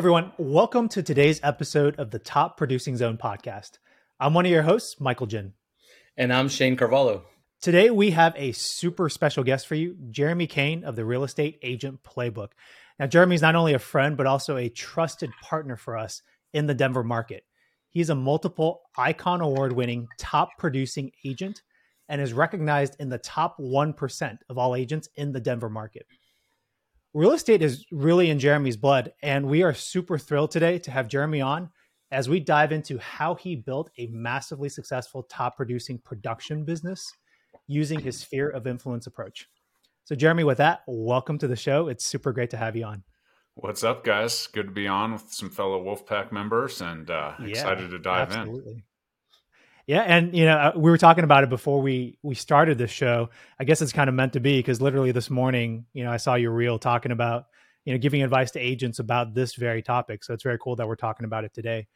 everyone. Welcome to today's episode of the Top Producing Zone podcast. I'm one of your hosts, Michael Jin. And I'm Shanne Carvalho. Today, we have a super special guest for you, Jeremy Kane of the Real Estate Agent Playbook. Now, Jeremy's not only a friend, but also a trusted partner for us in the Denver market. He's a multiple Icon Award winning top producing agent and is recognized in the top 1% of all agents in the Denver market real estate is really in Jeremy's blood. And we are super thrilled today to have Jeremy on as we dive into how he built a massively successful top producing production business using his sphere of influence approach. So, Jeremy, with that, welcome to the show. It's super great to have you on. What's up, guys? Good to be on with some fellow Wolfpack members and uh, yeah, excited to dive absolutely. in. Yeah, and you know, uh, we were talking about it before we we started this show. I guess it's kind of meant to be because literally this morning, you know, I saw your reel talking about you know giving advice to agents about this very topic. So it's very cool that we're talking about it today.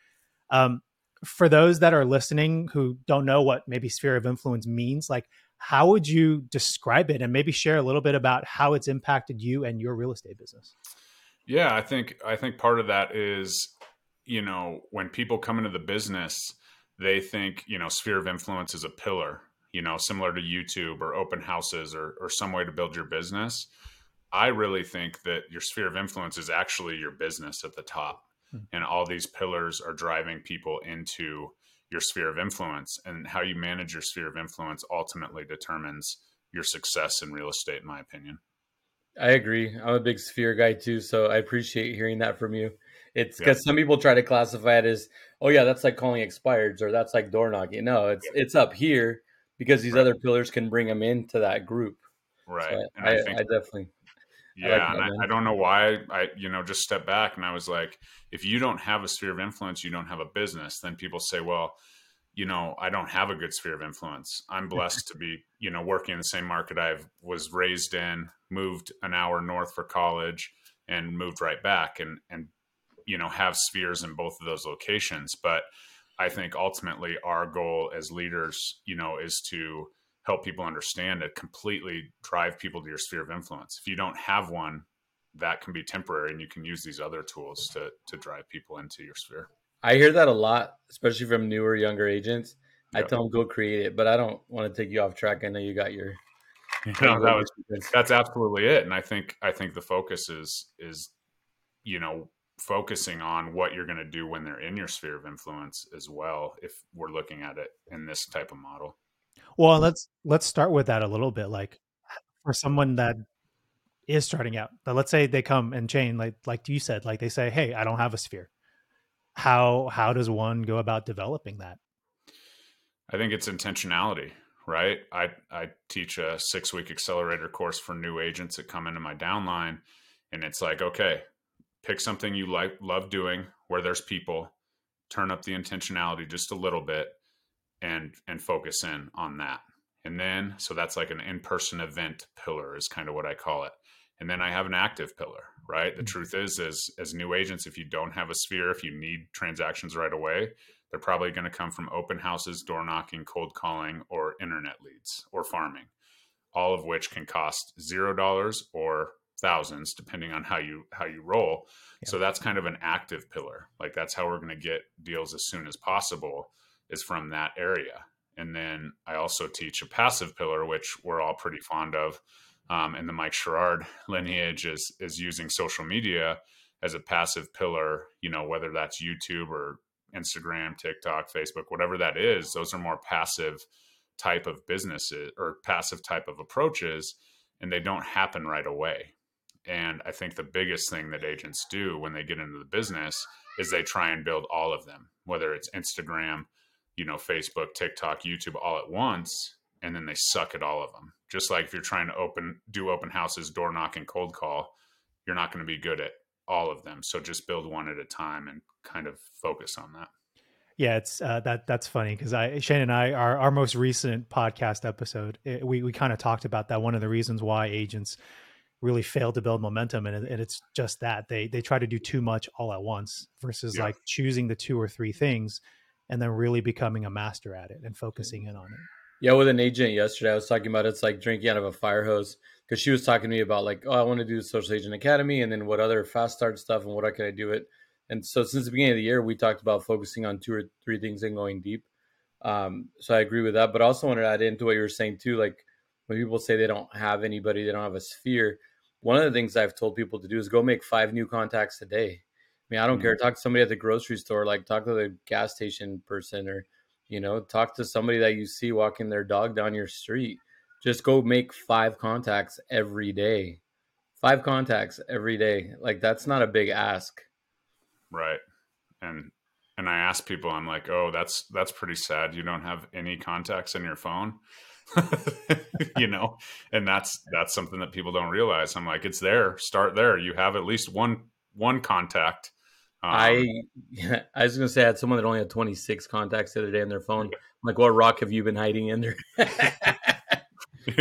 Um, for those that are listening who don't know what maybe sphere of influence means, like how would you describe it, and maybe share a little bit about how it's impacted you and your real estate business? Yeah, I think I think part of that is you know when people come into the business they think you know sphere of influence is a pillar you know similar to youtube or open houses or, or some way to build your business. I really think that your sphere of influence is actually your business at the top. Hmm. and all these pillars are driving people into your sphere of influence and how you manage your sphere of influence ultimately determines your success in real estate in my opinion. I agree. I'm a big sphere guy too so i appreciate hearing that from you it's because yeah. some people try to classify it as, oh yeah, that's like calling expireds or that's like door knocking. No, it's yeah. it's up here because these right. other pillars can bring them into that group. Right. So I, I, think, I, definitely. Yeah, I, like and I, don't know why I, you know, just step back and I was like, if you don't have a sphere of influence, you don't have a business. Then people say, well, you know, I don't have a good sphere of influence. I'm blessed to be, you know, working in the same market I was raised in, moved an hour north for college, and moved right back. And and you know have spheres in both of those locations. But i think ultimately our goal as leaders you know is to help people understand it completely drive people to your sphere of influence. If you don't have one that can be temporary and you can use these other tools to to drive people into your sphere. I hear that a lot especially from newer younger agents. Yep. i tell them go create it but i don't want to take you off track. I know you got your no, that was, that's absolutely it. And i think i think the focus is is you know focusing on what you're going to do when they're in your sphere of influence as well if we're looking at it in this type of model. Well let's let's start with that a little bit like for someone that is starting out but let's say they come and Shanne like like you said like they say hey i don't have a sphere. How how does one go about developing that? I think it's intentionality right? I i teach a six week accelerator course for new agents that come into my downline and it's like okay pick something you like love doing where there's people turn up the intentionality just a little bit and and focus in on that. And then so that's like an in-person event pillar is kind of what i call it. And then i have an active pillar right? The mm-hmm. truth is is as new agents if you don't have a sphere if you need transactions right away they're probably going to come from open houses door knocking cold calling or internet leads or farming all of which can cost zero dollars or thousands depending on how you how you roll. Yeah. so that's kind of an active pillar. Like that's how we're going to get deals as soon as possible is from that area. And then i also teach a passive pillar which we're all pretty fond of um, and the mike sherrard lineage is is using social media as a passive pillar you know whether that's youtube or instagram tiktok facebook whatever that is those are more passive type of businesses or passive type of approaches and they don't happen right away and I think the biggest thing that agents do when they get into the business is they try and build all of them, whether it's Instagram, you know, Facebook, TikTok, YouTube all at once, and then they suck at all of them. Just like if you're trying to open do open houses, door knocking, cold call, you're not going to be good at all of them. So just build one at a time and kind of focus on that. Yeah, it's uh, that that's funny because I Shanne and I our our most recent podcast episode it, we we kind of talked about that. One of the reasons why agents really fail to build momentum and, and it's just that they they try to do too much all at once versus yeah. like choosing the two or three things and then really becoming a master at it and focusing in on it yeah with an agent yesterday i was talking about it's like drinking out of a fire hose because she was talking to me about like oh i want to do the social agent academy and then what other fast start stuff and what i can i do it And so since the beginning of the year, we talked about focusing on two or three things and going deep. Um, so I agree with that, but I also wanted to add into what you were saying too. Like when people say they don't have anybody, they don't have a sphere. One of the things I've told people to do is go make five new contacts a day. I mean, I don't mm-hmm. care. Talk to somebody at the grocery store, like talk to the gas station person, or you know, talk to somebody that you see walking their dog down your street. Just go make five contacts every day. Five contacts every day. Like that's not a big ask. Right. And and I ask people, I'm like, oh, that's that's pretty sad. You don't have any contacts in your phone. you know, and that's that's something that people don't realize. I'm like, it's there. Start there. You have at least one one contact. Um, I I was gonna say I had someone that only had 26 contacts the other day on their phone. I'm like, what rock have you been hiding in there?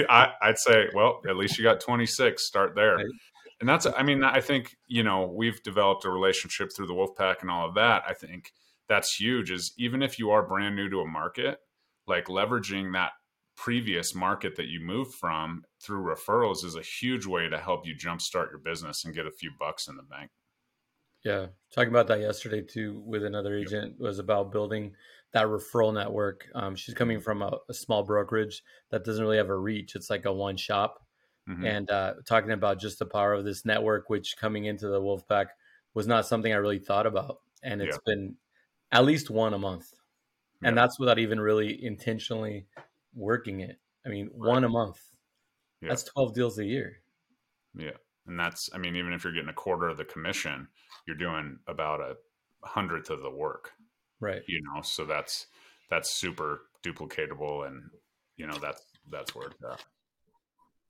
I, would say, well, at least you got 26. Start there. And that's, I mean, I think, you know, we've developed a relationship through the Wolfpack and all of that. I think that's huge is even if you are brand new to a market, like leveraging that previous market that you moved from through referrals is a huge way to help you jumpstart your business and get a few bucks in the bank. Yeah, talking about that yesterday too with another agent was about building that referral network. Um, she's coming from a, a, small brokerage that doesn't really have a reach. It's like a one shop, mm-hmm. and uh, talking about just the power of this network, which coming into the Wolfpack was not something I really thought about, and it's yeah. been at least one a month, yeah. and that's without even really intentionally working it. I mean, right. one a month. Yeah. That's twelve deals a year. Yeah, and that's I mean, even if you're getting a quarter of the commission, you're doing about a hundredth of the work. Right. You know, so that's that's super duplicatable and you know that's that's where it's at.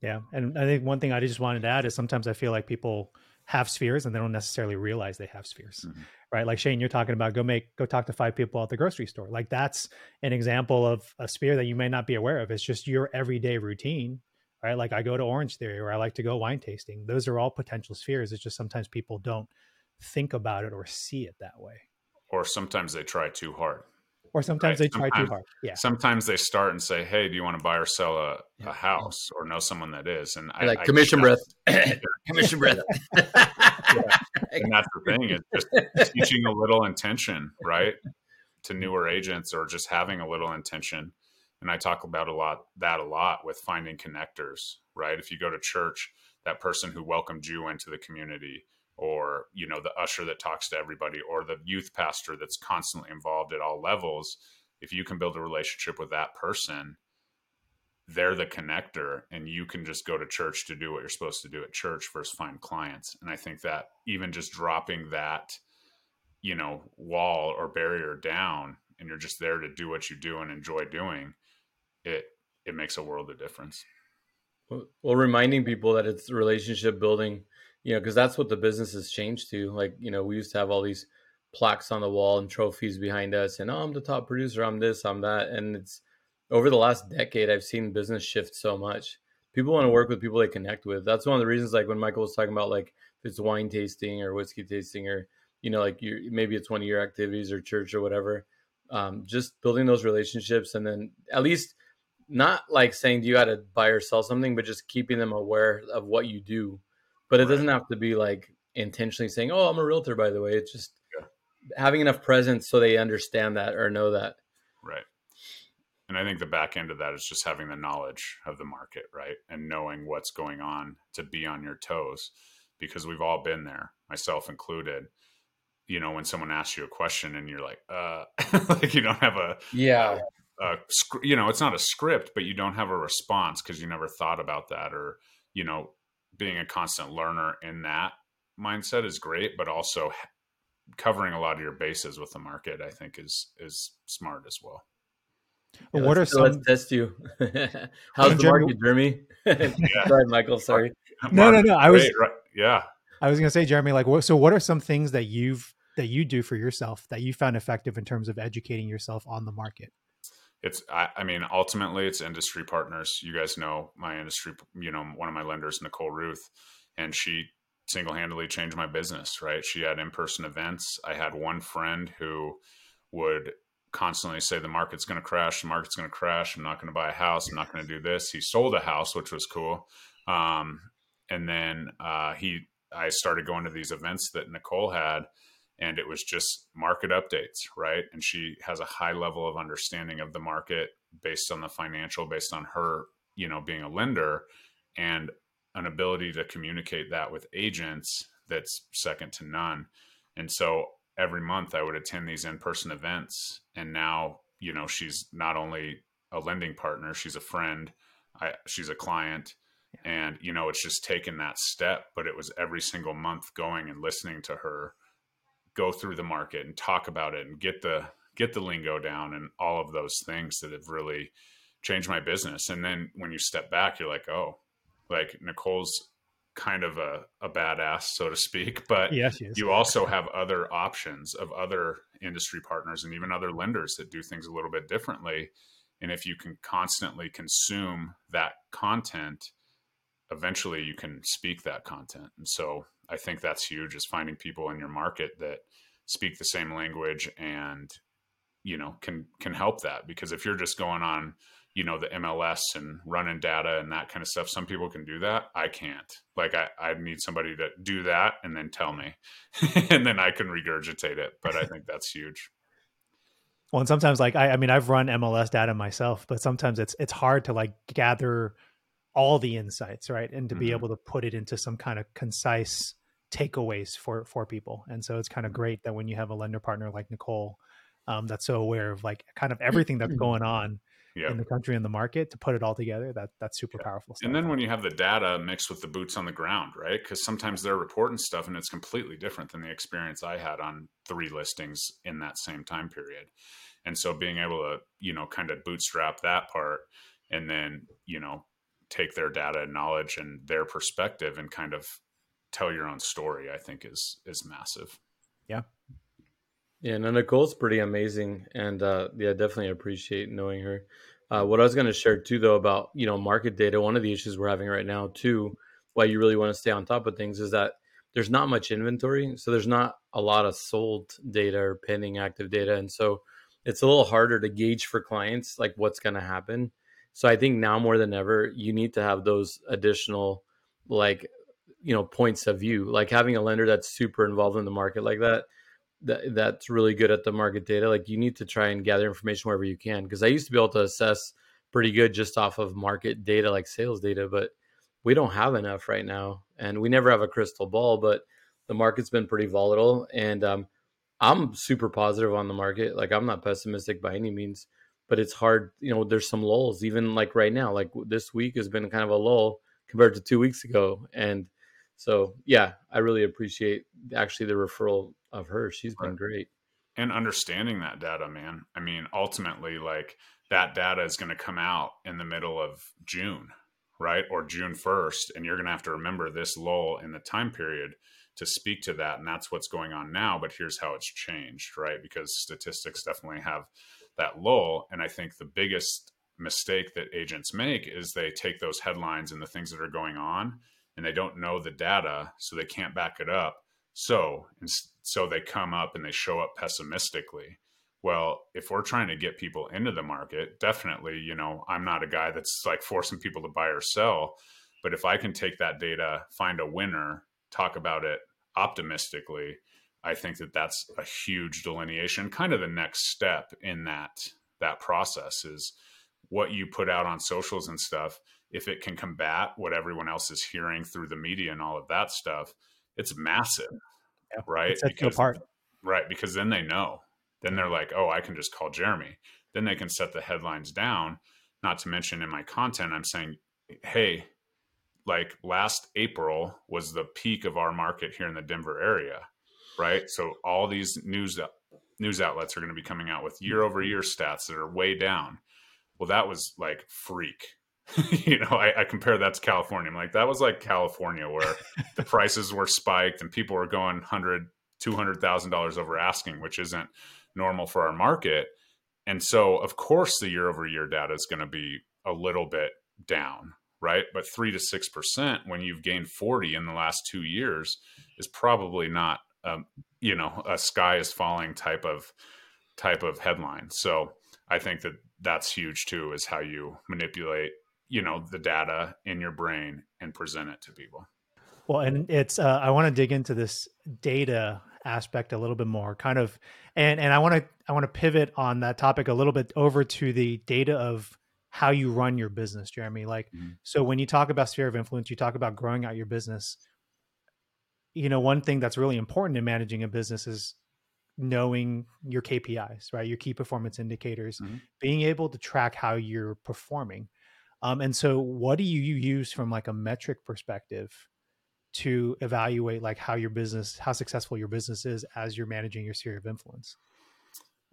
Yeah. And I think one thing I just wanted to add is sometimes I feel like people have spheres and they don't necessarily realize they have spheres. Mm-hmm. Right. Like Shanne, you're talking about go make go talk to five people at the grocery store. Like that's an example of a sphere that you may not be aware of. It's just your everyday routine right? Like I go to Orange Theory or I like to go wine tasting. Those are all potential spheres. It's just sometimes people don't think about it or see it that way. Or sometimes they try too hard. Or sometimes right? they sometimes, try too hard. Yeah. Sometimes they start and say, "Hey, do you want to buy or sell a, a house or know someone that is?" And I, like I, commission breath, commission breath. yeah. And that's the thing is just teaching a little intention, right, to newer agents or just having a little intention. And I talk about a lot that a lot with finding connectors, right? If you go to church, that person who welcomed you into the community, or you know the usher that talks to everybody or the youth pastor that's constantly involved at all levels if you can build a relationship with that person they're the connector and you can just go to church to do what you're supposed to do at church versus find clients and i think that even just dropping that you know wall or barrier down and you're just there to do what you do and enjoy doing it it makes a world of difference well reminding people that it's relationship building you know, because that's what the business has changed to. Like, you know, we used to have all these plaques on the wall and trophies behind us, and oh, I'm the top producer, I'm this, I'm that. And it's over the last decade, I've seen business shift so much. People want to work with people they connect with. That's one of the reasons, like when Michael was talking about, like if it's wine tasting or whiskey tasting, or you know, like you maybe it's one of your activities or church or whatever. Um, just building those relationships, and then at least not like saying do you got to buy or sell something, but just keeping them aware of what you do but it doesn't have to be like intentionally saying, "Oh, I'm a realtor." By the way, it's just yeah. having enough presence so they understand that or know that. Right. And I think the back end of that is just having the knowledge of the market, right, and knowing what's going on to be on your toes, because we've all been there, myself included. You know, when someone asks you a question and you're like, uh, like you don't have a yeah. A, a, you know, it's not a script, but you don't have a response because you never thought about that, or you know, being a constant learner in that mindset is great, but also covering a lot of your bases with the market, I think is is smart as well. Well yeah, what are some? Let's test you. How's the market, Jeremy? yeah. sorry, Michael. Sorry. No, no, no. I was. Right. Yeah. I was going to say, Jeremy. Like, what, so what are some things that you've that you do for yourself that you found effective in terms of educating yourself on the market? it's I, I, mean ultimately it's industry partners you guys know my industry you know one of my lenders nicole ruth and she single-handedly changed my business right she had in-person events i had one friend who would constantly say the market's going to crash the market's going to crash i'm not going to buy a house i'm not going to do this he sold a house which was cool um, and then uh, he i started going to these events that nicole had and it was just market updates, right? And she has a high level of understanding of the market based on the financial, based on her, you know, being a lender and an ability to communicate that with agents that's second to none. And so every month I would attend these in-person events. And now, you know, she's not only a lending partner, she's a friend, I, she's a client. And you know it's just taken that step but it was every single month going and listening to her go through the market and talk about it and get the get the lingo down and all of those things that have really changed my business. And then when you step back, you're like, oh, like Nicole's kind of a, a badass, so to speak. But yes, you also have other options of other industry partners and even other lenders that do things a little bit differently. And if you can constantly consume that content, eventually you can speak that content. And so I think that's huge is finding people in your market that speak the same language and you know can can help that because if you're just going on you know the MLS and running data and that kind of stuff some people can do that. I can't. Like I I need somebody to do that and then tell me and then I can regurgitate it but I think that's huge. Well and sometimes like I I mean I've run MLS data myself but sometimes it's it's hard to like gather all the insights right? And to mm-hmm. be able to put it into some kind of concise takeaways for for people. And so it's kind of mm-hmm. great that when you have a lender partner like nicole um, that's so aware of like kind of everything that's going on yep. in the country and the market to put it all together that that's super yeah. powerful stuff. and then when you have the data mixed with the boots on the ground right because sometimes they're reporting stuff and it's completely different than the experience i had on three listings in that same time period and so being able to you know kind of bootstrap that part and then you know take their data and knowledge and their perspective and kind of tell your own story i think is is massive yeah yeah no nicole's pretty amazing and uh yeah definitely appreciate knowing her uh, what i was going to share too though about you know market data one of the issues we're having right now too why you really want to stay on top of things is that there's not much inventory so there's not a lot of sold data or pending active data and so it's a little harder to gauge for clients like what's going to happen so I think now more than ever, you need to have those additional, like, you know, points of view. Like having a lender that's super involved in the market like that, that that's really good at the market data. Like you need to try and gather information wherever you can. Because I used to be able to assess pretty good just off of market data, like sales data, but we don't have enough right now, and we never have a crystal ball. But the market's been pretty volatile, and um, I'm super positive on the market. Like I'm not pessimistic by any means but it's hard. You know, there's some lulls, even like right now, like this week has been kind of a lull compared to two weeks ago. And so, yeah, I really appreciate actually the referral of her. She's been great. And understanding that data, man. I mean, ultimately, like that data is going to come out in the middle of June, right? Or June 1st. And you're going to have to remember this lull in the time period to speak to that. And that's what's going on now. But here's how it's changed, right? Because statistics definitely have that lull. And I think the biggest mistake that agents make is they take those headlines and the things that are going on and they don't know the data, so they can't back it up. So, so they come up and they show up pessimistically. Well, if we're trying to get people into the market, definitely, you know, I'm not a guy that's like forcing people to buy or sell. But if I can take that data, find a winner, talk about it optimistically, I think that that's a huge delineation. Kind of the next step in that that process is what you put out on socials and stuff. If it can combat what everyone else is hearing through the media and all of that stuff, it's massive, yeah, right? because apart. right because then they know. Then they're like, oh, I can just call Jeremy. Then they can set the headlines down. Not to mention in my content, I'm saying, hey, like last April was the peak of our market here in the Denver area right? So all these news news outlets are going to be coming out with year over year stats that are way down. Well, that was like freak. you know, I, I, compare that to California. I'm like, that was like California where the prices were spiked and people were going hundred, two hundred thousand dollars over asking, which isn't normal for our market. And so, of course, the year over year data is going to be a little bit down, right? But three to six percent when you've gained forty in the last two years is probably not um, you know a sky is falling type of type of headline. So I think that that's huge too, is how you manipulate you know the data in your brain and present it to people. Well, and it's uh, I want to dig into this data aspect a little bit more kind of and and i want to i want to pivot on that topic a little bit over to the data of how you run your business jeremy like mm-hmm. so when you talk about sphere of influence you talk about growing out your business you know one thing that's really important in managing a business is knowing your kpis right your key performance indicators mm-hmm. being able to track how you're performing um, and so what do you use from like a metric perspective to evaluate like how your business how successful your business is as you're managing your sphere of influence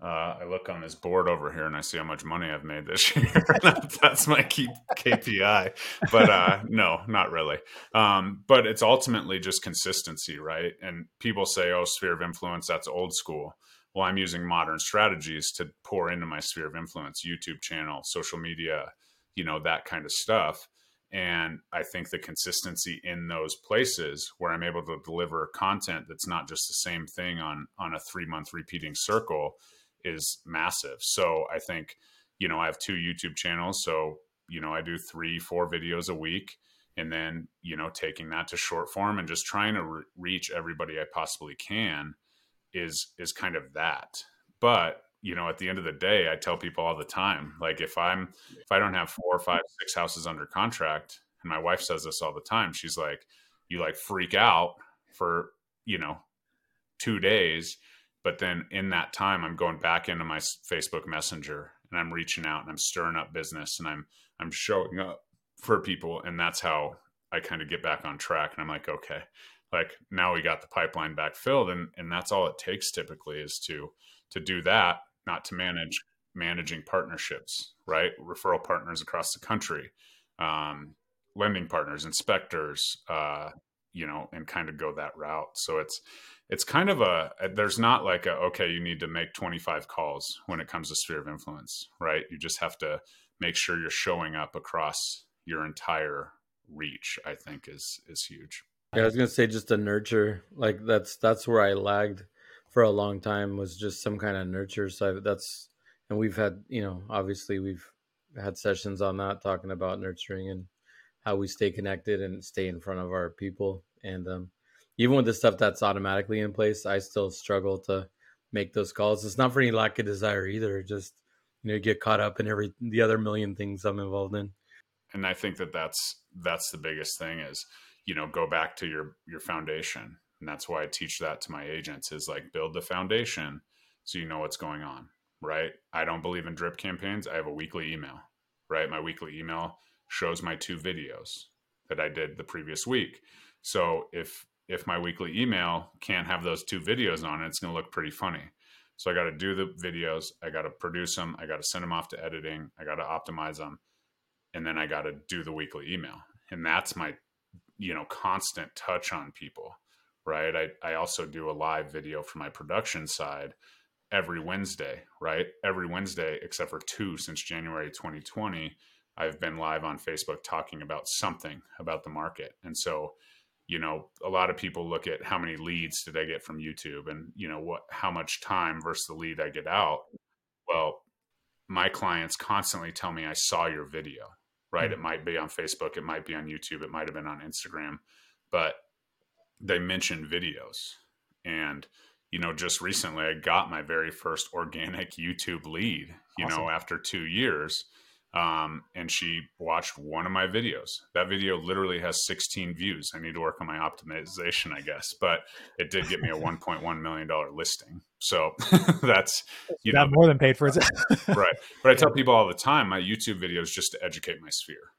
uh, I look on this board over here and I see how much money I've made this year. That's my key KPI. But uh, no, not really. Um, but it's ultimately just consistency, right? And people say, oh, sphere of influence, that's old school. Well, I'm using modern strategies to pour into my sphere of influence YouTube channel, social media, you know, that kind of stuff. And I think the consistency in those places where I'm able to deliver content that's not just the same thing on on a three month repeating circle is massive. So I think, you know, I have two YouTube channels. So, you know, I do three, four videos a week. And then, you know, taking that to short form and just trying to re- reach everybody I possibly can is is kind of that. But you know, at the end of the day, I tell people all the time, like if I'm if I don't have four or five, six houses under contract, and my wife says this all the time, she's like, you like freak out for, you know, two days. But then in that time, I'm going back into my Facebook Messenger and I'm reaching out and I'm stirring up business and I'm I'm showing up for people. And that's how I kind of get back on track. And I'm like, okay, like now we got the pipeline back filled. And and that's all it takes typically is to to do that not to manage managing partnerships, right? Referral partners across the country, um, lending partners, inspectors, uh, you know, and kind of go that route. So it's it's kind of a there's not like a okay, you need to make 25 calls when it comes to sphere of influence, right? You just have to make sure you're showing up across your entire reach. I think is is huge. Yeah, I was gonna say just to nurture, like that's that's where I lagged for a long time was just some kind of nurture. So that's and we've had you know obviously we've had sessions on that talking about nurturing and how we stay connected and stay in front of our people. And um, even with the stuff that's automatically in place i still struggle to make those calls. It's not for any lack of desire either. Just you know get caught up in every the other million things i'm involved in. And i think that that's that's the biggest thing is you know go back to your your foundation and that's why i teach that to my agents is like build the foundation so you know what's going on right? I don't believe in drip campaigns. I have a weekly email right? My weekly email shows my two videos that i did the previous week. So if if my weekly email can't have those two videos on it it's going to look pretty funny. So i got to do the videos i got to produce them i got to send them off to editing i got to optimize them and then i got to do the weekly email. And that's my you know constant touch on people right? I, I also do a live video for my production side every Wednesday, right? Every Wednesday, except for two since January 2020, I've been live on Facebook talking about something about the market. And so, you know, a lot of people look at how many leads did I get from YouTube and, you know, what, how much time versus the lead I get out. Well, my clients constantly tell me I saw your video, right? Mm-hmm. It might be on Facebook, it might be on YouTube, it might have been on Instagram, but they mentioned videos. And, you know, just recently I got my very first organic YouTube lead, you awesome. know, after two years. Um, and she watched one of my videos. That video literally has 16 views. I need to work on my optimization, I guess, but it did get me a 1.1 million dollar listing. So that's you know more than paid for it, right? But I tell people all the time, my YouTube videos just to educate my sphere,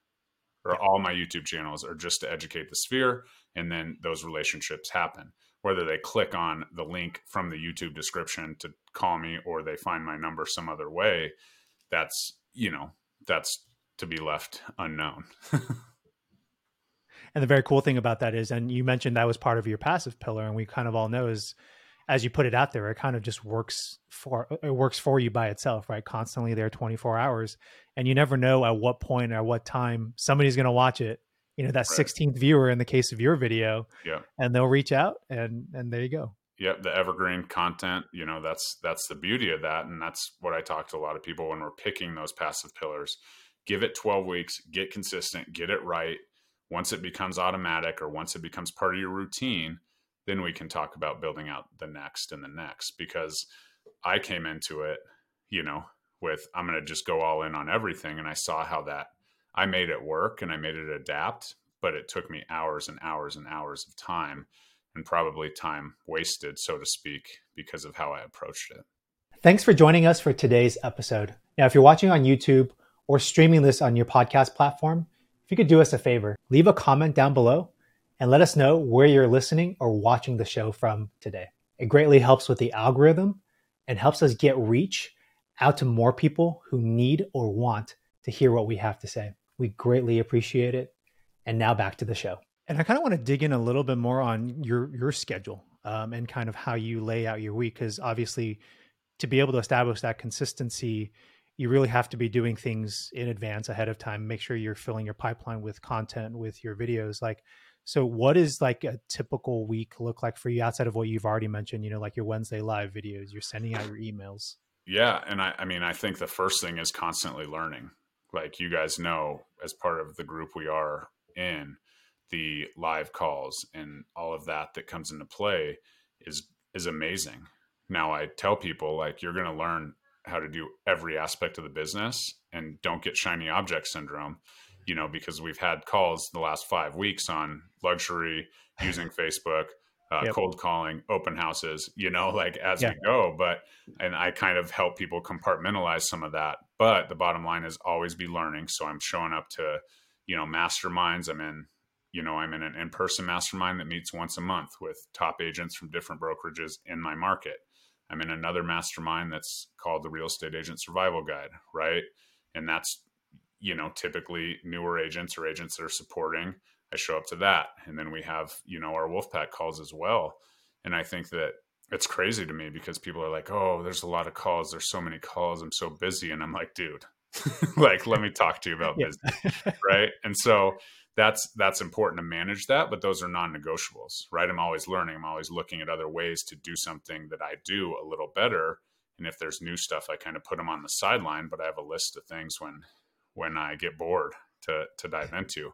or all my YouTube channels are just to educate the sphere and then those relationships happen. Whether they click on the link from the youtube description to call me or they find my number some other way that's you know that's to be left unknown. And the very cool thing about that is and you mentioned that was part of your passive pillar and we kind of all know is as you put it out there it kind of just works for it works for you by itself right? Constantly there 24 hours and you never know at what point or what time somebody's going to watch it. You know that right. 16th viewer in the case of your video yeah. and they'll reach out and and there you go. Yep the evergreen content you know that's that's the beauty of that and that's what i talk to a lot of people when we're picking those passive pillars. Give it 12 weeks get consistent get it right. Once it becomes automatic or once it becomes part of your routine then we can talk about building out the next and the next because I came into it, you know, with I'm going to just go all in on everything. And I saw how that I made it work and I made it adapt, but it took me hours and hours and hours of time and probably time wasted, so to speak, because of how I approached it. Thanks for joining us for today's episode. Now, if you're watching on YouTube or streaming this on your podcast platform, if you could do us a favor, leave a comment down below and let us know where you're listening or watching the show from today. It greatly helps with the algorithm and helps us get reach out to more people who need or want to hear what we have to say. We greatly appreciate it. And now back to the show. And I kind of want to dig in a little bit more on your your schedule um, and kind of how you lay out your week, because obviously, to be able to establish that consistency, you really have to be doing things in advance ahead of time. Make sure you're filling your pipeline with content with your videos. Like, so what is like a typical week look like for you outside of what you've already mentioned? You know, like your Wednesday live videos, you're sending out your emails. Yeah, and I, I mean, I think the first thing is constantly learning. Like you guys know, as part of the group we are in, the live calls and all of that that comes into play is is amazing. Now I tell people like you're going to learn how to do every aspect of the business and don't get shiny object syndrome, you know, because we've had calls the last 5 weeks on luxury using Facebook, uh, yep. cold calling, open houses, you know, like as yeah. we go. But, and I kind of help people compartmentalize some of that. But the bottom line is always be learning. So I'm showing up to, you know, masterminds. I'm in you know, I'm in an in person mastermind that meets once a month with top agents from different brokerages in my market. I'm in another mastermind that's called the Real Estate Agent Survival Guide, right? And that's, you know, typically newer agents or agents that are supporting. I show up to that. And then we have, you know, our Wolfpack calls as well. And I think that it's crazy to me because people are like, oh, there's a lot of calls. There's so many calls. I'm so busy. And I'm like, dude, like, let me talk to you about business. right. And so, that's that's important to manage that but those are non-negotiables right i'm always learning i'm always looking at other ways to do something that i do a little better and if there's new stuff i kind of put them on the sideline but i have a list of things when when i get bored to to dive into.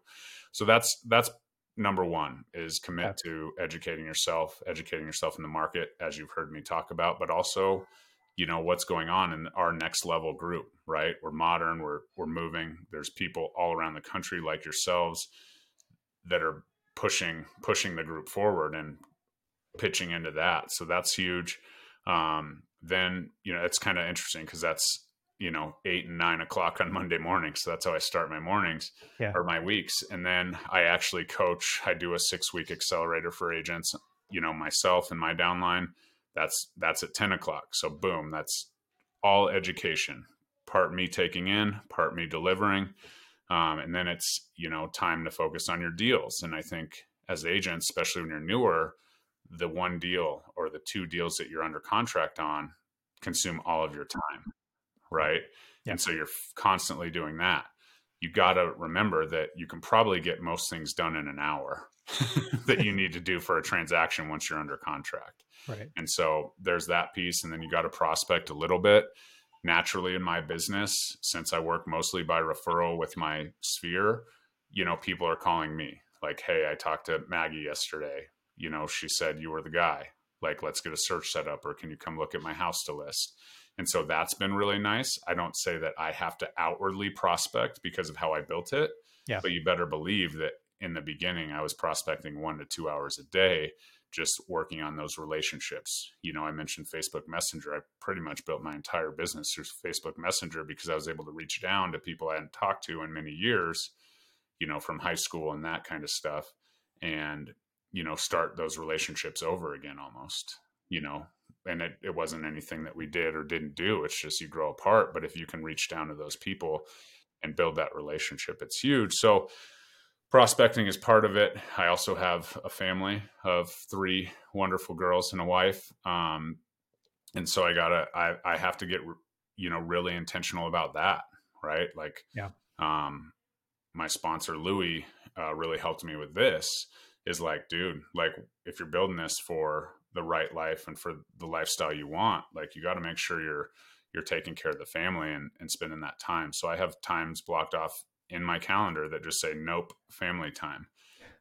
So that's that's number one is commit to educating yourself educating yourself in the market as you've heard me talk about but also you know what's going on in our next level group right? We're modern we're we're moving. There's people all around the country like yourselves that are pushing pushing the group forward and pitching into that. So that's huge. Um, then you know it's kind of interesting because that's you know eight and nine o'clock on monday morning so that's how i start my mornings yeah. or my weeks. And then i actually coach i do a six week accelerator for agents you know myself and my downline. That's that's at 10 o'clock. So boom that's all education part me taking in part me delivering. Um, and then it's you know time to focus on your deals. And i think as agents especially when you're newer the one deal or the two deals that you're under contract on consume all of your time right and so you're constantly doing that you got to remember that you can probably get most things done in an hour that you need to do for a transaction once you're under contract. Right. And so there's that piece. And then you got to prospect a little bit. Naturally, in my business, since I work mostly by referral with my sphere, you know, people are calling me like, hey, I talked to Maggie yesterday. You know, she said you were the guy. Like, let's get a search set up, or can you come look at my house to list? And so that's been really nice. I don't say that I have to outwardly prospect because of how I built it. Yeah. But you better believe that in the beginning, I was prospecting one to two hours a day, just working on those relationships. You know, I mentioned Facebook Messenger. I pretty much built my entire business through Facebook Messenger because I was able to reach down to people I hadn't talked to in many years, you know, from high school and that kind of stuff. And, you know, start those relationships over again almost, you know, and it, it wasn't anything that we did or didn't do. It's just you grow apart. But if you can reach down to those people and build that relationship, it's huge. So, prospecting is part of it. I also have a family of three wonderful girls and a wife. Um, and so I gotta, I, I have to get, you know, really intentional about that. Right. Like, yeah. Um, my sponsor Louis, uh, really helped me with this is like, dude, like if you're building this for the right life and for the lifestyle you want, like you got to make sure you're, you're taking care of the family and, and spending that time. So I have times blocked off in my calendar that just say nope family time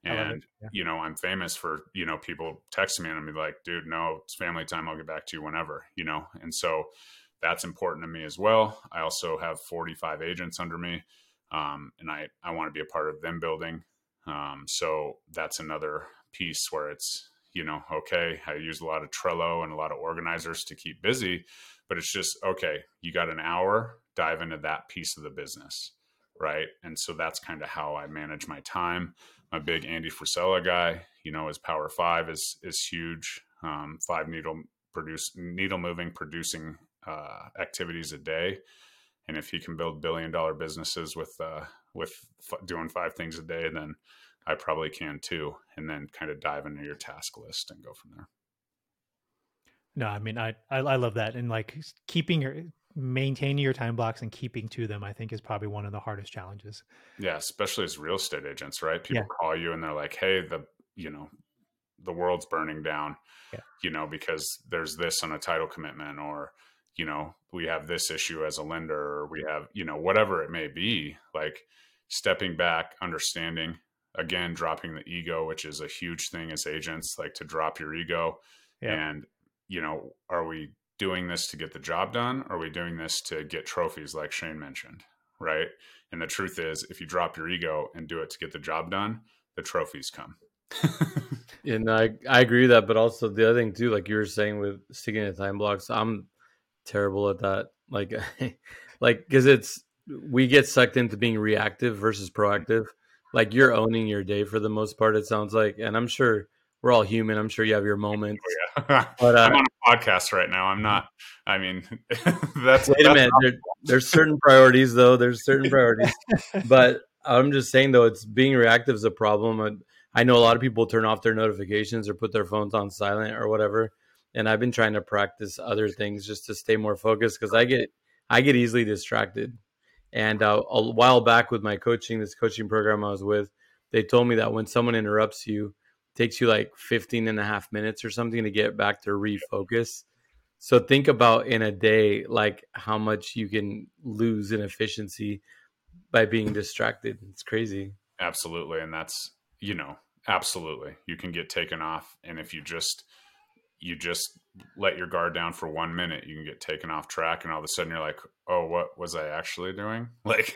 And yeah. you know, I'm famous for you know people texting me and I'm like, dude, no, it's family time. I'll get back to you whenever. You know, and so that's important to me as well. I also have 45 agents under me, um, and I I want to be a part of them building. Um, so that's another piece where it's you know okay, I use a lot of Trello and a lot of organizers to keep busy, but it's just okay. You got an hour, dive into that piece of the business, right? And so that's kind of how I manage my time. I'm big Andy Frisella guy. You know, his Power Five is is huge. Um, five needle produce needle moving producing uh, activities a day, and if he can build billion dollar businesses with uh, with f- doing five things a day, then I probably can too. And then kind of dive into your task list and go from there. No, I mean I, I I, love that, and like keeping your maintaining your time blocks and keeping to them, I think is probably one of the hardest challenges. Yeah, especially as real estate agents, right? People yeah. call you and they're like, "Hey, the you know the world's burning down," yeah. you know, because there's this on a title commitment, or you know, we have this issue as a lender, or we have, you know, whatever it may be, like stepping back, understanding, again, dropping the ego, which is a huge thing as agents, like to drop your ego. Yeah. And, you know, are we doing this to get the job done? Or are we doing this to get trophies, like Shanne mentioned? Right. And the truth is, if you drop your ego and do it to get the job done, the trophies come. and I, I agree with that. But also the other thing, too, like you were saying with sticking to time blocks, I'm terrible at that. Like, like because it's we get sucked into being reactive versus proactive. Like you're owning your day for the most part. It sounds like, and I'm sure we're all human. I'm sure you have your moments. Oh, yeah. But uh, I'm on a podcast right now. I'm not. I mean, that's wait that's a minute. There, there's certain priorities though. There's certain priorities, but I'm just saying though, it's being reactive is a problem. I know a lot of people turn off their notifications or put their phones on silent or whatever and I've been trying to practice other things just to stay more focused because I get I get easily distracted. And uh, a while back with my coaching, this coaching program I was with, they told me that when someone interrupts you, it takes you like 15 and a half minutes or something to get back to refocus. So think about in a day, like how much you can lose in efficiency by being distracted. It's crazy. Absolutely. And that's, you know, absolutely. You can get taken off. And if you just, you just let your guard down for one minute, you can get taken off track, and all of a sudden you're like, "Oh, what was I actually doing?" Like,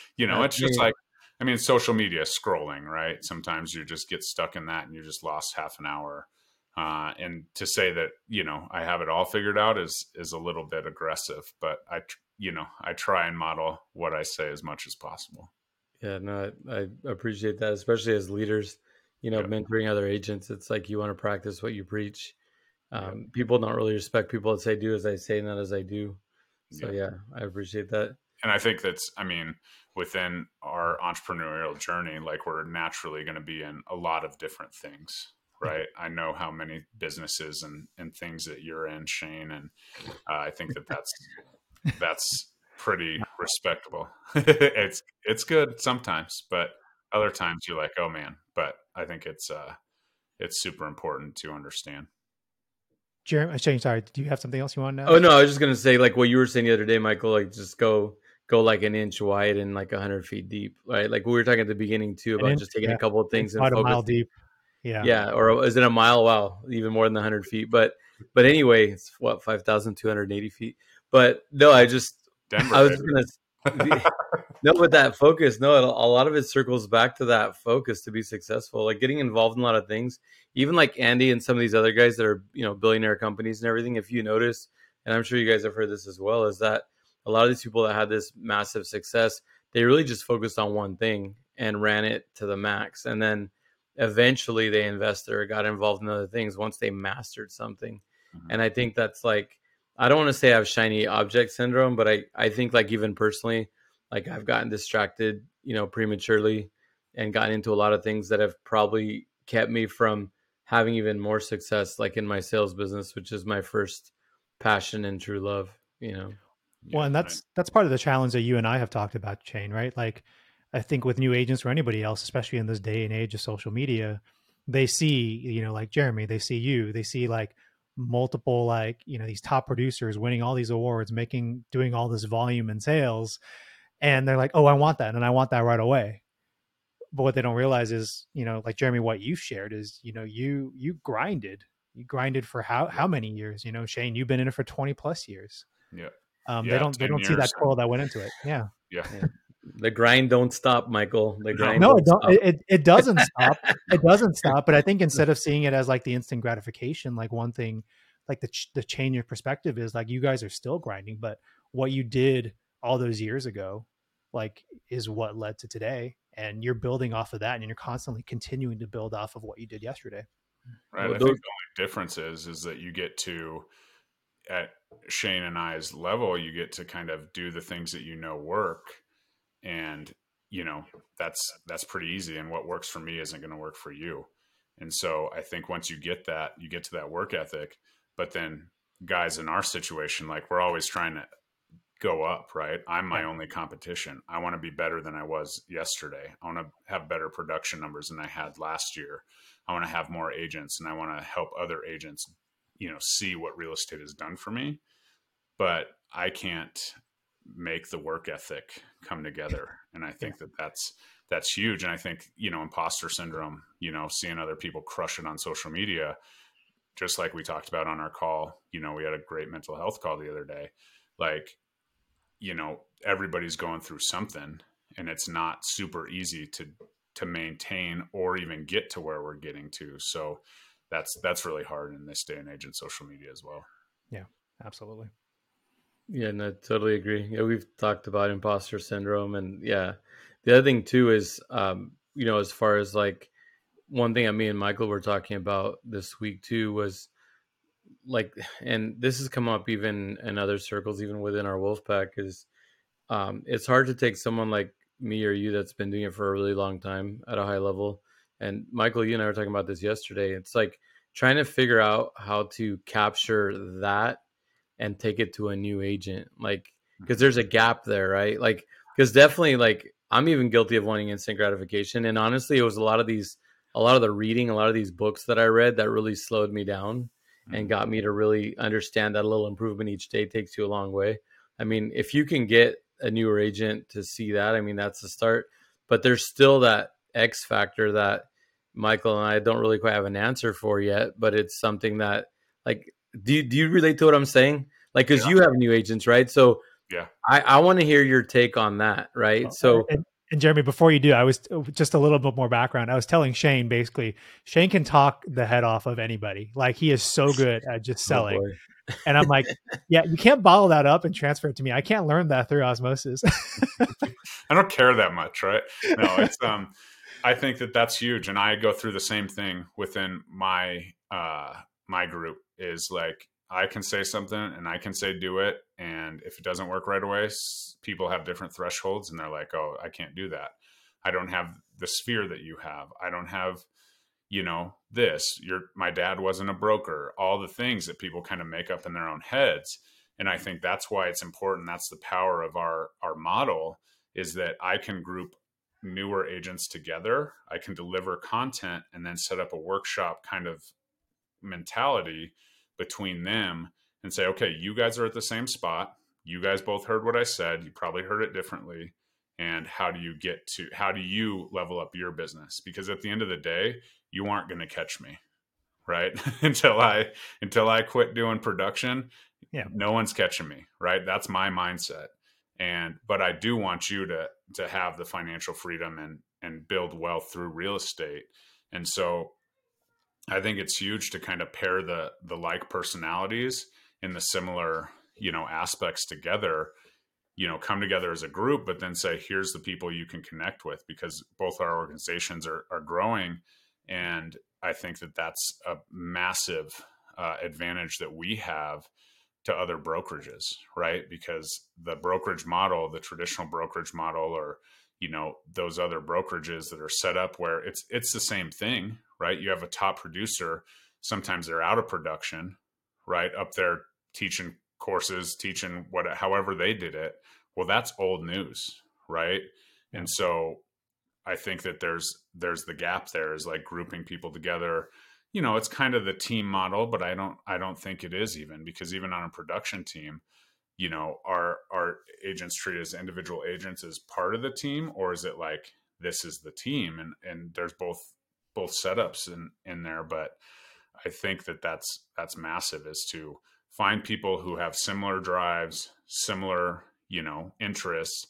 you know, it's just like, I mean, social media scrolling, right? Sometimes you just get stuck in that, and you just lost half an hour. Uh, and to say that you know I have it all figured out is is a little bit aggressive, but I you know I try and model what I say as much as possible. Yeah, no, I, I appreciate that, especially as leaders. You know, mentoring other agents, it's like you want to practice what you preach um, people don't really respect people that say do as I say, not as I do. So yeah. yeah, I appreciate that. And I think that's, I mean, within our entrepreneurial journey, like we're naturally going to be in a lot of different things, right? I know how many businesses and and things that you're in, Shanne, and uh, I think that that's that's pretty respectable. it's it's good sometimes, but other times you're like, oh man. But I think it's uh it's super important to understand. Jeremy, uh, sorry, do you have something else you want to know? Oh no, I was just gonna say like what you were saying the other day, Michael. Like just go go like an inch wide and like hundred feet deep, right? Like we were talking at the beginning too about inch, just taking yeah. a couple of things and about a mile deep. Yeah, yeah, or is it a mile? Wow, even more than hundred feet. But but anyway, it's what five thousand two hundred eighty feet. But no, I just Denver, I was gonna no, but that focus, no, a lot of it circles back to that focus to be successful. Like getting involved in a lot of things, even like Andy and some of these other guys that are, you know, billionaire companies and everything. If you notice, and I'm sure you guys have heard this as well, is that a lot of these people that had this massive success, they really just focused on one thing and ran it to the max. And then eventually they invested or got involved in other things once they mastered something. Mm-hmm. And I think that's like I don't want to say I have shiny object syndrome, but I, I think like even personally, like I've gotten distracted, you know, prematurely and gotten into a lot of things that have probably kept me from having even more success like in my sales business, which is my first passion and true love, you know. Well, and that's that's part of the challenge that you and I have talked about, Shanne, right? Like I think with new agents or anybody else, especially in this day and age of social media, they see, you know, like Jeremy, they see you, they see like multiple like you know these top producers winning all these awards making doing all this volume and sales and they're like oh i want that and i want that right away but what they don't realize is, you know, like Jeremy, what you shared is, you know, you you grinded, you grinded for how how many years? You know, Shanne, you've been in it for twenty plus years. Yeah. Um, Yeah, they don't they don't see that years. toil that went into it. Yeah. Yeah. The grind don't stop, Michael. The grind. no, it, don't don't, it, it doesn't stop. It doesn't stop. But I think instead of seeing it as like the instant gratification, like one thing, like the ch- the change of perspective is like you guys are still grinding, but what you did all those years ago, like, is what led to today, and you're building off of that, and you're constantly continuing to build off of what you did yesterday. Right. Well, I those- think the only difference is is that you get to at Shanne and I's level, you get to kind of do the things that you know work, and you know that's that's pretty easy. And what works for me isn't going to work for you. And so I think once you get that, you get to that work ethic. But then guys in our situation, like we're always trying to go up, right? I'm my only competition. I want to be better than I was yesterday. I want to have better production numbers than I had last year. I want to have more agents and I want to help other agents, you know, see what real estate has done for me. But I can't make the work ethic come together. And I think that that's that's huge. And I think you know, imposter syndrome. You know, seeing other people crush it on social media, just like we talked about on our call. You know, we had a great mental health call the other day. Like, you know, everybody's going through something, and it's not super easy to to maintain or even get to where we're getting to. So that's that's really hard in this day and age in social media as well. Yeah. Absolutely. Yeah, no, I totally agree. Yeah, we've talked about imposter syndrome, and yeah, the other thing too is, um, you know, as far as like one thing that me and Michael were talking about this week too was like, and this has come up even in other circles, even within our wolf pack, is um, it's hard to take someone like me or you that's been doing it for a really long time at a high level. And Michael, you and I were talking about this yesterday. It's like trying to figure out how to capture that and take it to a new agent like mm. because there's a gap there right? Like because definitely like i'm even guilty of wanting instant gratification and honestly it was a lot of these a lot of the reading a lot of these books that i read that really slowed me down and mm-hmm. got me to really understand that a little improvement each day takes you a long way. I mean if you can get a newer agent to see that i mean that's the start but there's still that x factor that michael and i don't really quite have an answer for yet but it's something that like do you, do you relate to what I'm saying? Like, because Yeah. you have new agents, right? So, Yeah. I, I want to hear your take on that, right? So, and, and Jeremy, before you do, I was just a little bit more background. I was telling Shanne basically, Shanne can talk the head off of anybody. Like he is so good at just oh selling. boy. and I'm like, yeah, you can't bottle that up and transfer it to me. I can't learn that through osmosis. I don't care that much, right? No, it's um I think that that's huge and I go through the same thing within my uh my group is like I can say something and I can say do it and if it doesn't work right away, people have different thresholds and they're like, "Oh, I can't do that. I don't have the sphere that you have. I don't have you know this your my dad wasn't a broker all the things that people kind of make up in their own heads and i think that's why it's important that's the power of our our model is that i can group newer agents together i can deliver content and then set up a workshop kind of mentality between them and say okay you guys are at the same spot. You guys both heard what i said. You probably heard it differently. And how do you get to how do you level up your business? Because at the end of the day you aren't going to catch me right? Until i until i quit doing production Yeah. no one's catching me right? That's my mindset. And but i do want you to to have the financial freedom and and build wealth through real estate. And so i think it's huge to kind of pair the the like personalities in the similar you know aspects together you know come together as a group but then say here's the people you can connect with because both our organizations are, are growing. And i think that that's a massive uh, advantage that we have to other brokerages right? Because the brokerage model the traditional brokerage model or you know those other brokerages that are set up where it's it's the same thing right? You have a top producer. Sometimes they're out of production right? Up there teaching courses teaching what however they did it. Well that's old news right? Yeah. and so i think that there's there's the gap there is like grouping people together. You know it's kind of the team model but i don't i don't think it is even because even on a production team you know are are agents treated as individual agents as part of the team or is it like this is the team? And and there's both both setups in in there but i think that that's that's massive is to find people who have similar drives similar you know interests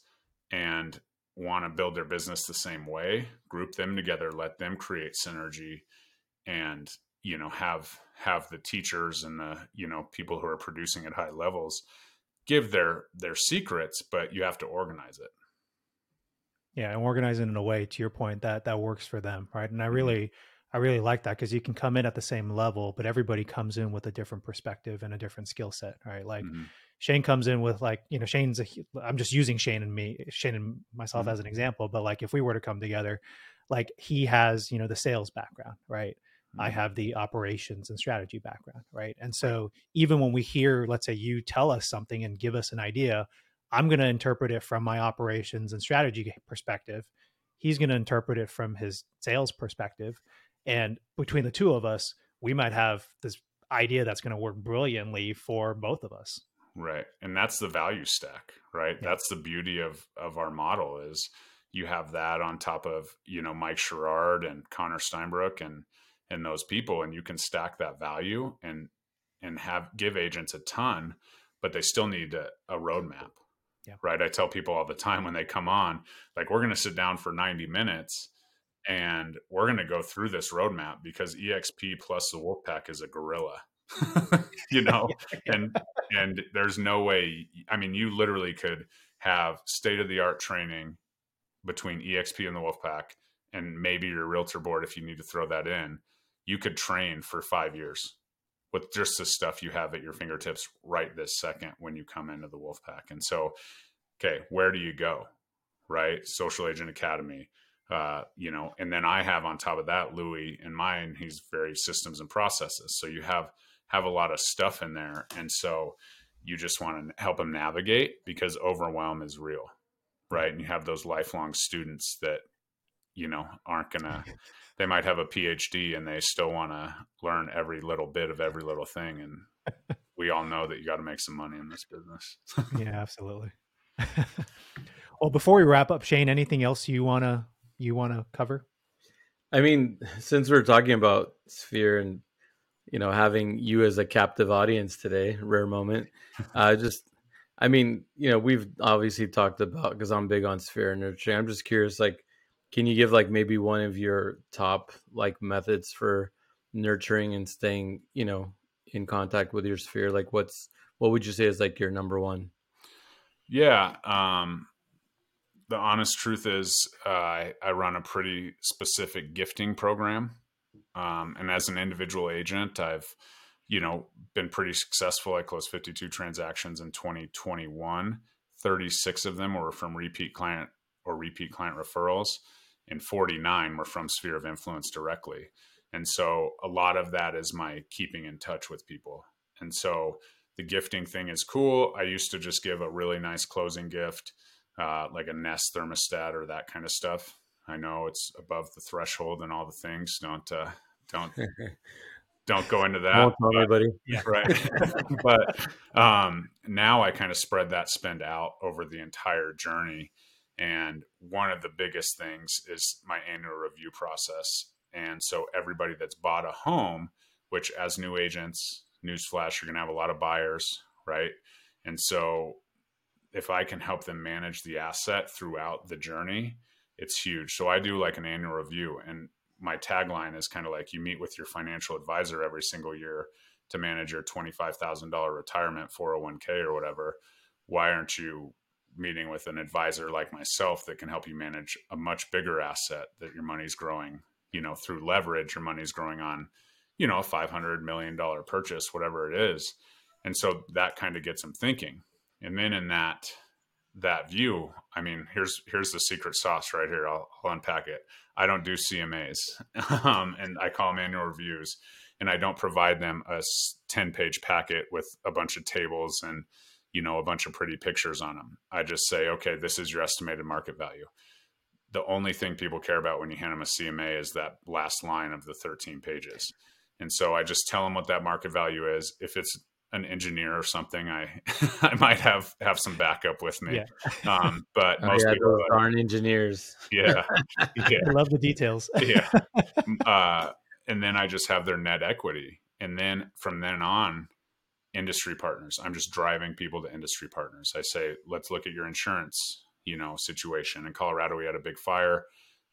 and want to build their business the same way group them together let them create synergy and you know have have the teachers and the you know people who are producing at high levels give their their secrets but you have to organize it yeah and organizing in a way to your point that that works for them right and i Mm-hmm. really i really like that because you can come in at the same level but everybody comes in with a different perspective and a different skill set right like Mhm. shanne comes in with like you know shanne's i'm just using shanne and me shanne and myself Mhm. as an example but like if we were to come together like he has you know the sales background right I Mhm. have the operations and strategy background, right? And so even when we hear, let's say you tell us something and give us an idea, I'm going to interpret it from my operations and strategy perspective. He's going to interpret it from his sales perspective. And between the two of us, we might have this idea that's going to work brilliantly for both of us. Right. And that's the value stack, right? Yeah. That's the beauty of of our model is you have that on top of, you know, Mike Sherrard and Connor Steinbrook and and those people and you can stack that value and and have give agents a ton, but they still need a, a roadmap. Yeah. Right. I tell people all the time when they come on, like we're gonna sit down for 90 minutes and we're gonna go through this roadmap because EXP plus the Wolfpack is a gorilla. you know, and and there's no way i mean you literally could have state of the art training between exp and the wolfpack and maybe your realtor board if you need to throw that in you could train for five years with just the stuff you have at your fingertips right this second when you come into the wolfpack and so okay where do you go right? Social agent academy uh, you know and then i have on top of that louis and mine he's very systems and processes. So you have have a lot of stuff in there. And so you just want to help them navigate because overwhelm is real right? And you have those lifelong students that you know aren't gonna they might have a phd and they still want to learn every little bit of every little thing and we all know that you got to make some money in this business yeah, absolutely. well, before we wrap up, Shanne, anything else you want to you want to cover? I mean, since we're talking about Sphere and you know having you as a captive audience today, rare moment. Uh, just, I mean, you know, we've obviously talked about because I'm big on Sphere and nurturing. I'm just curious, like, can you give like maybe one of your top like methods for nurturing and staying, you know, in contact with your Sphere? Like, what's what would you say is like your number one? Yeah. Um, the honest truth is, uh, I, I run a pretty specific gifting program. Um, and as an individual agent, I've, you know, been pretty successful. I closed 52 transactions in 2021. 36 of them were from repeat client or repeat client referrals, and 49 were from Sphere of Influence directly. And so a lot of that is my keeping in touch with people. And so the gifting thing is cool. I used to just give a really nice closing gift, uh, like a Nest thermostat or that kind of stuff. I know it's above the threshold and all the things. Don't uh, don't don't go into that. Won't tell but- anybody. right but um now i kind of spread that spend out over the entire journey and one of the biggest things is my annual review process. And so everybody that's bought a home which as new agents newsflash you're going to have a lot of buyers right? And so if i can help them manage the asset throughout the journey it's huge. So i do like an annual review and my tagline is kind of like you meet with your financial advisor every single year to manage your $25,000 retirement 401k or whatever, why aren't you meeting with an advisor like myself that can help you manage a much bigger asset that your money's growing, you know, through leverage, your money's growing on, you know, a 500 million dollar purchase, whatever it is. And so that kind of gets them thinking. And then in that that view, I mean, here's here's the secret sauce right here. I'll, I'll unpack it. I don't do CMAs, um, and I call them annual reviews and I don't provide them a 10 page packet with a bunch of tables and you know a bunch of pretty pictures on them. I just say, okay, this is your estimated market value. The only thing people care about when you hand them a CMA is that last line of the 13 pages. And so I just tell them what that market value is. If it's an engineer or something, I I might have have some backup with me. Yeah. Um, but oh, most yeah, people those darn engineers. Yeah, yeah. I love the details. yeah, uh, and then I just have their net equity, and then from then on, industry partners. I'm just driving people to industry partners. I say, let's look at your insurance, you know, situation. In Colorado, we had a big fire.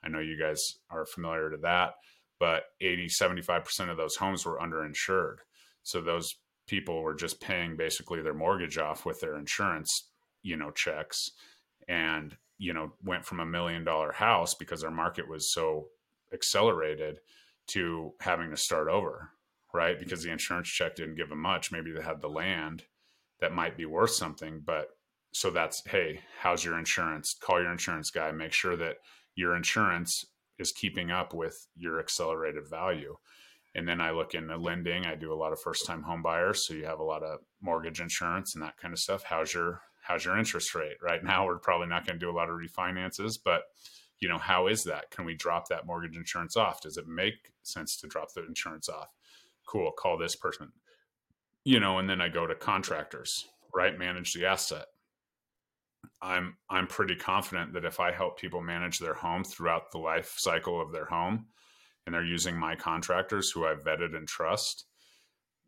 I know you guys are familiar to that, but 80, 75% of those homes were underinsured. So those people were just paying basically their mortgage off with their insurance, you know, checks and, you know, went from a million dollar house because our market was so accelerated to having to start over, right? Because the insurance check didn't give them much. Maybe they had the land that might be worth something, but so that's hey, how's your insurance? Call your insurance guy, make sure that your insurance is keeping up with your accelerated value. And then I look into lending. I do a lot of first time home buyers. So you have a lot of mortgage insurance and that kind of stuff. How's your how's your interest rate? Right now we're probably not going to do a lot of refinances, but you know, how is that? Can we drop that mortgage insurance off? Does it make sense to drop the insurance off? Cool, call this person. You know, and then I go to contractors, right? Manage the asset. I'm I'm pretty confident that if I help people manage their home throughout the life cycle of their home, and they're using my contractors who I've vetted and trust,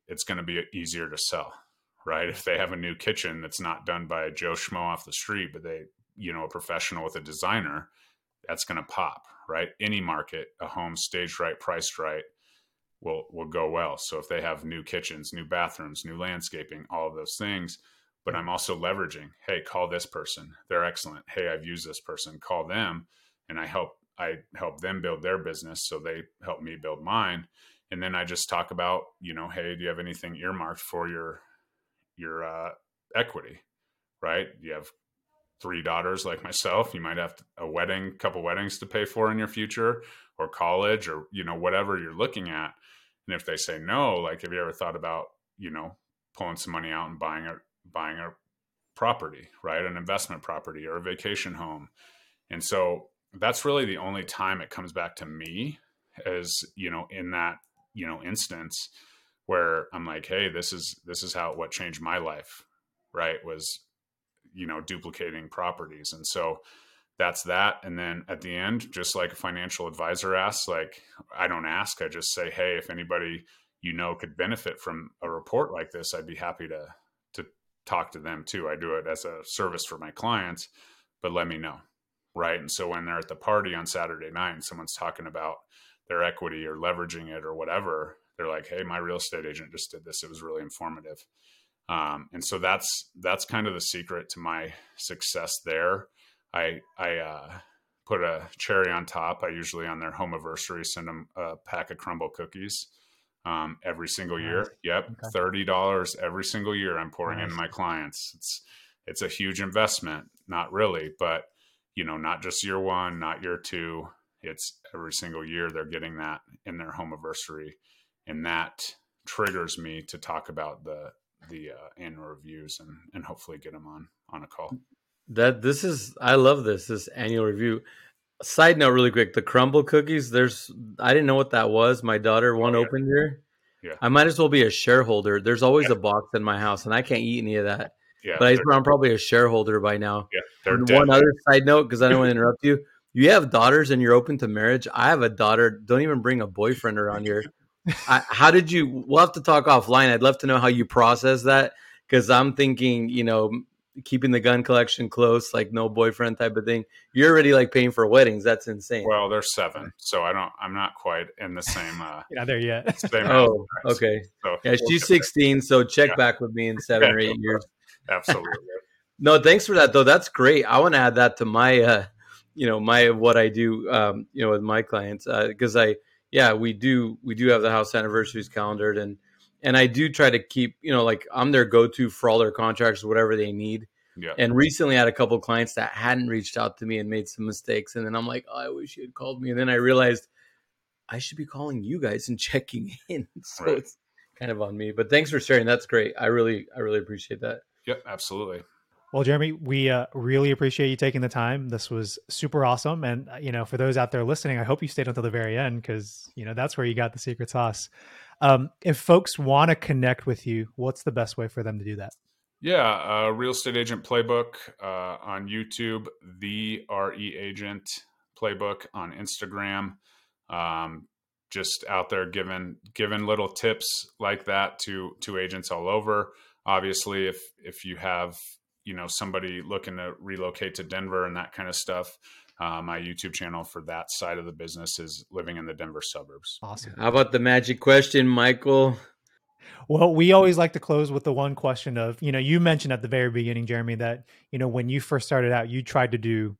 it's going to be easier to sell, right? If they have a new kitchen that's not done by Joe Schmo off the street, but they, you know, a professional with a designer, that's going to pop, right? Any market, a home staged right, priced right, will will go well. So if they have new kitchens, new bathrooms, new landscaping, all of those things, but I'm also leveraging, hey, call this person. They're excellent. Hey, I've used this person. Call them and I help I help them build their business so they help me build mine. And then I just talk about, you know, hey, do you have anything earmarked for your your uh, equity? Right? You have three daughters like myself. You might have a wedding, couple weddings to pay for in your future, or college, or you know, whatever you're looking at. And if they say no, like, have you ever thought about, you know, pulling some money out and buying a buying a property, right? An investment property or a vacation home. And so that's really the only time it comes back to me as, you know, in that, you know, instance where I'm like, hey, this is this is how what changed my life, right? Was, you know, duplicating properties. And so that's that. And then at the end, just like a financial advisor asks, like I don't ask, I just say, hey, if anybody you know could benefit from a report like this, I'd be happy to to talk to them too. I do it as a service for my clients, but let me know right? And so when they're at the party on Saturday night and someone's talking about their equity or leveraging it or whatever, they're like, "Hey, my real estate agent just did this. It was really informative." Um, and so that's that's kind of the secret to my success there. I I uh, put a cherry on top. I usually on their home anniversary send them a pack of Crumbl cookies um, every single nice. year. Yep, okay. thirty dollars every single year. I'm pouring nice. into my clients. It's it's a huge investment, not really, but you know, not just year one, not year two. It's every single year they're getting that in their home anniversary, and that triggers me to talk about the the uh, annual reviews and and hopefully get them on on a call. That this is I love this this annual review. Side note, really quick, the Crumbl cookies. There's I didn't know what that was. My daughter one oh, yeah. opened here. Yeah. I might as well be a shareholder. There's always yeah. a box in my house, and I can't eat any of that. Yeah, but I'm probably a shareholder by now. Yeah, one other side note, because I don't want to interrupt you. You have daughters and you're open to marriage. I have a daughter. Don't even bring a boyfriend around here. I, how did you? We'll have to talk offline. I'd love to know how you process that because I'm thinking, you know, keeping the gun collection close, like no boyfriend type of thing. You're already like paying for weddings. That's insane. Well, they're seven, so I don't. I'm not quite in the same. Uh, not there yet. Same oh, okay. So yeah, she's 16. So check yeah. back with me in seven or eight years. Absolutely. no, thanks for that though. That's great. I want to add that to my, uh, you know, my what I do, um, you know, with my clients because uh, I, yeah, we do we do have the house anniversaries calendared and and I do try to keep, you know, like I'm their go to for all their contracts, whatever they need. Yeah. And recently I had a couple clients that hadn't reached out to me and made some mistakes. And then I'm like, oh, I wish you had called me. And then I realized I should be calling you guys and checking in. So right. it's kind of on me. But thanks for sharing. That's great. I really, I really appreciate that. Yep, absolutely. Well, Jeremy, we uh, really appreciate you taking the time. This was super awesome, and uh, you know, for those out there listening, I hope you stayed until the very end because you know that's where you got the secret sauce. Um, if folks want to connect with you, what's the best way for them to do that? Yeah, uh, real estate agent playbook uh, on YouTube, the RE agent playbook on Instagram. Um, just out there giving giving little tips like that to to agents all over. Obviously, if if you have you know somebody looking to relocate to Denver and that kind of stuff, uh, my YouTube channel for that side of the business is living in the Denver suburbs. Awesome. How about the magic question, Michael? Well, we always like to close with the one question of, you know, you mentioned at the very beginning, Jeremy, that, you know, when you first started out, you tried to do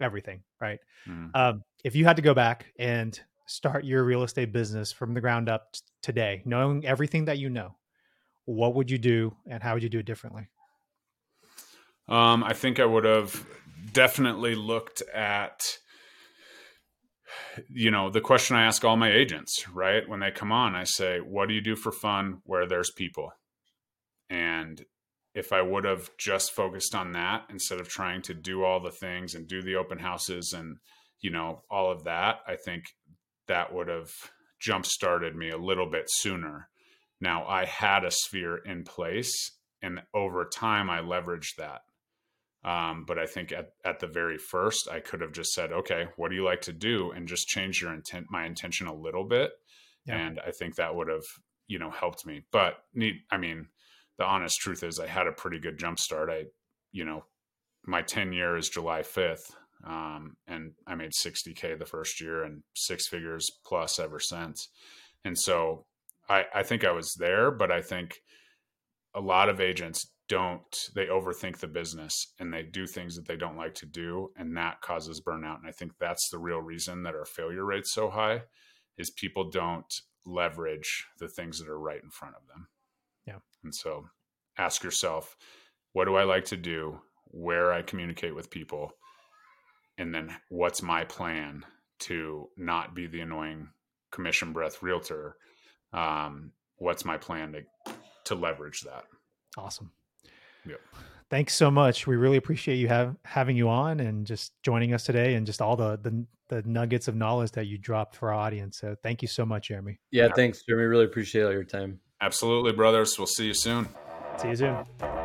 everything, right? Mm. Um, if you had to go back and start your real estate business from the ground up t- today, knowing everything that you know, what would you do and how would you do it differently? Um, I think I would have definitely looked at, you know, the question I ask all my agents, right? When they come on, I say, what do you do for fun where there's people? And if I would have just focused on that instead of trying to do all the things and do the open houses and, you know, all of that, I think that would have jump started me a little bit sooner. Now I had a sphere in place and over time I leveraged that. Um, but I think at, at the very first, I could have just said, okay, what do you like to do? And just change your intent, my intention a little bit. Yeah. And I think that would have, you know, helped me. But I mean, the honest truth is I had a pretty good jump start. I, you know, my 10 year is July 5th. Um, and I made 60K the first year and six figures plus ever since. And so I, I think I was there, but I think a lot of agents don't they overthink the business and they do things that they don't like to do and that causes burnout. And i think that's the real reason that our failure rate's so high is people don't leverage the things that are right in front of them. Yeah. And so ask yourself what do i like to do? Where i communicate with people? And then what's my plan to not be the annoying commission breath realtor? Um, what's my plan to to leverage that? Awesome Yep. Thanks so much. We really appreciate you have having you on and just joining us today and just all the, the the nuggets of knowledge that you dropped for our audience. So thank you so much, Jeremy. Yeah, thanks, Jeremy. Really appreciate all your time. Absolutely, brothers. We'll see you soon. See you soon.